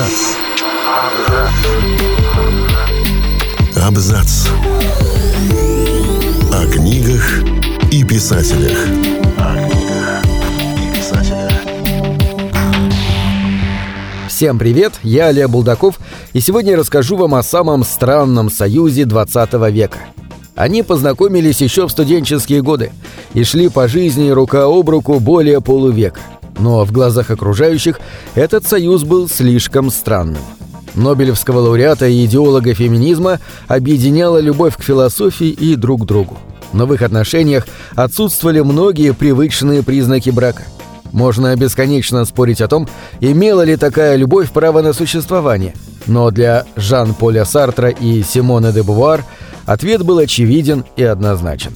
Абзац. Абзац. О книгах и писателях. О книгах и писателях. Всем привет, я Олег Булдаков, и сегодня я расскажу вам о самом странном союзе 20 века. Они познакомились еще в студенческие годы и шли по жизни рука об руку более полувека. Но в глазах окружающих этот союз был слишком странным. Нобелевского лауреата и идеолога феминизма объединяла любовь к философии и друг другу. Но в их отношениях отсутствовали многие привычные признаки брака. Можно бесконечно спорить о том, имела ли такая любовь право на существование, но для Жан-Поля Сартра и Симоны де Бувуар ответ был очевиден и однозначен.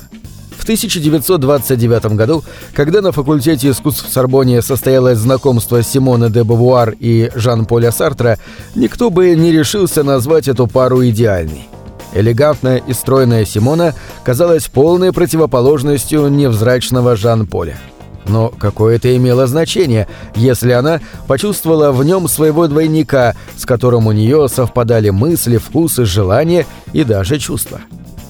В 1929 году, когда на факультете искусств в Сорбонне состоялось знакомство Симоны де Бавуар и Жан-Поля Сартра, никто бы не решился назвать эту пару идеальной. Элегантная и стройная Симона казалась полной противоположностью невзрачного Жан-Поля. Но какое это имело значение, если она почувствовала в нем своего двойника, с которым у нее совпадали мысли, вкусы, желания и даже чувства?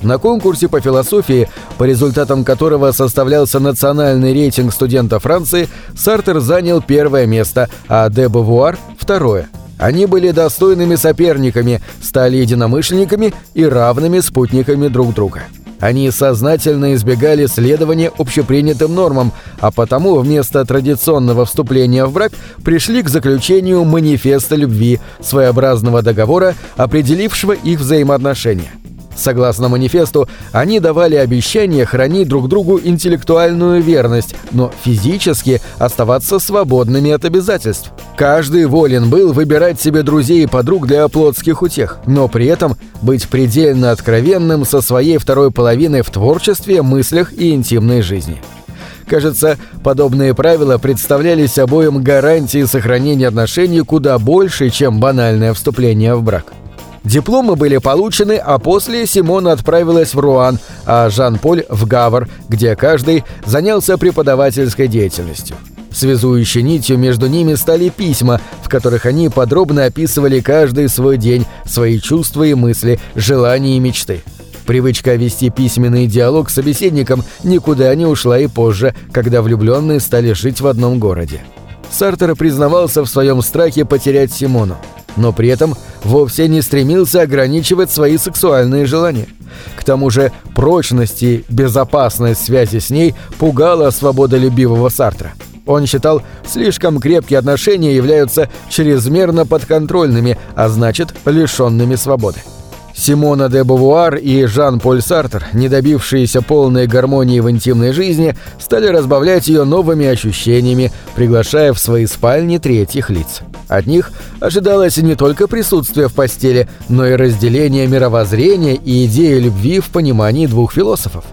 На конкурсе по философии, по результатам которого составлялся национальный рейтинг студентов Франции, Сартер занял первое место, а де Бавуар – второе. Они были достойными соперниками, стали единомышленниками и равными спутниками друг друга. Они сознательно избегали следования общепринятым нормам, а потому вместо традиционного вступления в брак пришли к заключению манифеста любви, своеобразного договора, определившего их взаимоотношения. Согласно манифесту, они давали обещание хранить друг другу интеллектуальную верность, но физически оставаться свободными от обязательств. Каждый волен был выбирать себе друзей и подруг для плотских утех, но при этом быть предельно откровенным со своей второй половиной в творчестве, мыслях и интимной жизни. Кажется, подобные правила представлялись обоим гарантией сохранения отношений куда больше, чем банальное вступление в брак. Дипломы были получены, а после Симона отправилась в Руан, а Жан-Поль в Гавр, где каждый занялся преподавательской деятельностью. Связующей нитью между ними стали письма, в которых они подробно описывали каждый свой день, свои чувства и мысли, желания и мечты. Привычка вести письменный диалог с собеседником никуда не ушла и позже, когда влюбленные стали жить в одном городе. Сартер признавался в своем страхе потерять Симону но при этом вовсе не стремился ограничивать свои сексуальные желания. К тому же прочность и безопасность связи с ней пугала свободолюбивого Сартра. Он считал, слишком крепкие отношения являются чрезмерно подконтрольными, а значит, лишенными свободы. Симона де Бувуар и Жан-Поль Сартер, не добившиеся полной гармонии в интимной жизни, стали разбавлять ее новыми ощущениями, приглашая в свои спальни третьих лиц. От них ожидалось не только присутствие в постели, но и разделение мировоззрения и идеи любви в понимании двух философов.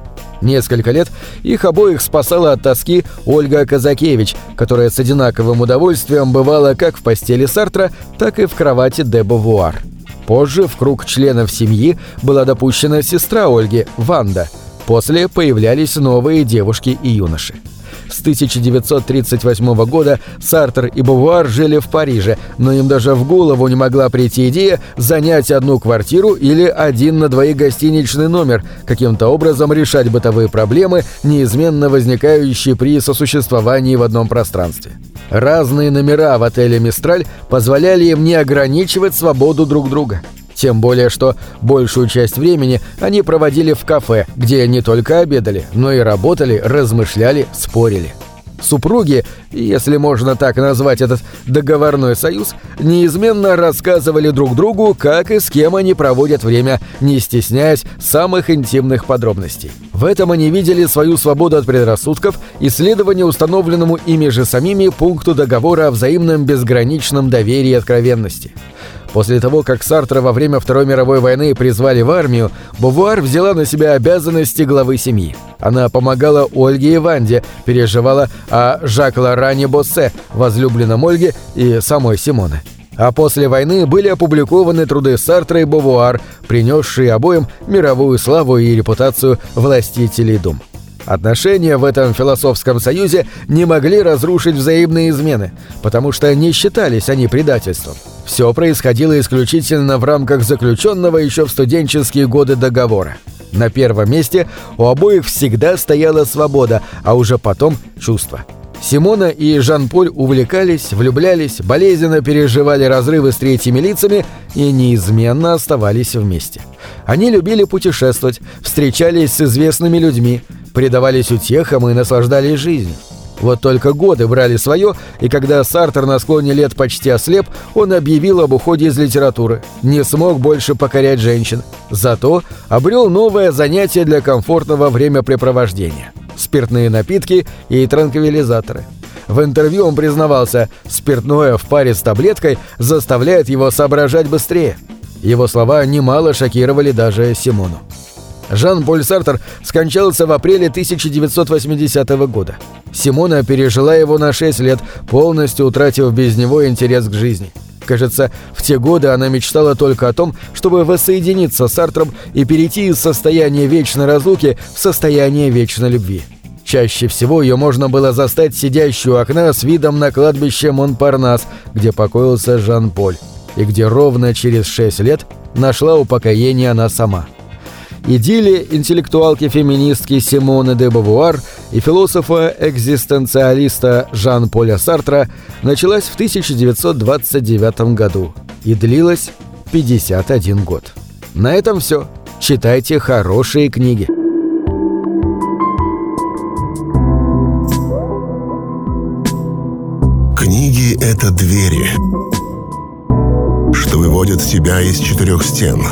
Несколько лет их обоих спасала от тоски Ольга Казакевич, которая с одинаковым удовольствием бывала как в постели Сартра, так и в кровати де Бувуар. Позже в круг членов семьи была допущена сестра Ольги, Ванда. После появлялись новые девушки и юноши. С 1938 года Сартер и Бувуар жили в Париже, но им даже в голову не могла прийти идея занять одну квартиру или один на двоих гостиничный номер, каким-то образом решать бытовые проблемы, неизменно возникающие при сосуществовании в одном пространстве. Разные номера в отеле «Мистраль» позволяли им не ограничивать свободу друг друга. Тем более, что большую часть времени они проводили в кафе, где не только обедали, но и работали, размышляли, спорили. Супруги, если можно так назвать этот договорной союз, неизменно рассказывали друг другу, как и с кем они проводят время, не стесняясь самых интимных подробностей. В этом они видели свою свободу от предрассудков и следование установленному ими же самими пункту договора о взаимном безграничном доверии и откровенности. После того, как Сартра во время Второй мировой войны призвали в армию, Бувуар взяла на себя обязанности главы семьи. Она помогала Ольге и Ванде, переживала о Жак Лоране Боссе, возлюбленном Ольге и самой Симоны. А после войны были опубликованы труды Сартра и Бувуар, принесшие обоим мировую славу и репутацию властителей дум. Отношения в этом философском союзе не могли разрушить взаимные измены, потому что не считались они предательством. Все происходило исключительно в рамках заключенного еще в студенческие годы договора. На первом месте у обоих всегда стояла свобода, а уже потом чувство. Симона и Жан-Поль увлекались, влюблялись, болезненно переживали разрывы с третьими лицами и неизменно оставались вместе. Они любили путешествовать, встречались с известными людьми, предавались утехам и наслаждались жизнью. Вот только годы брали свое, и когда Сартер на склоне лет почти ослеп, он объявил об уходе из литературы. Не смог больше покорять женщин. Зато обрел новое занятие для комфортного времяпрепровождения. Спиртные напитки и транквилизаторы. В интервью он признавался, спиртное в паре с таблеткой заставляет его соображать быстрее. Его слова немало шокировали даже Симону. Жан-Поль Сартер скончался в апреле 1980 года. Симона пережила его на 6 лет, полностью утратив без него интерес к жизни. Кажется, в те годы она мечтала только о том, чтобы воссоединиться с Сартром и перейти из состояния вечной разлуки в состояние вечной любви. Чаще всего ее можно было застать сидящую у окна с видом на кладбище Монпарнас, где покоился Жан-Поль, и где ровно через шесть лет нашла упокоение она сама – идиллия интеллектуалки-феминистки Симоны де Бавуар и философа-экзистенциалиста Жан-Поля Сартра началась в 1929 году и длилась 51 год. На этом все. Читайте хорошие книги. Книги — это двери, что выводят тебя из четырех стен —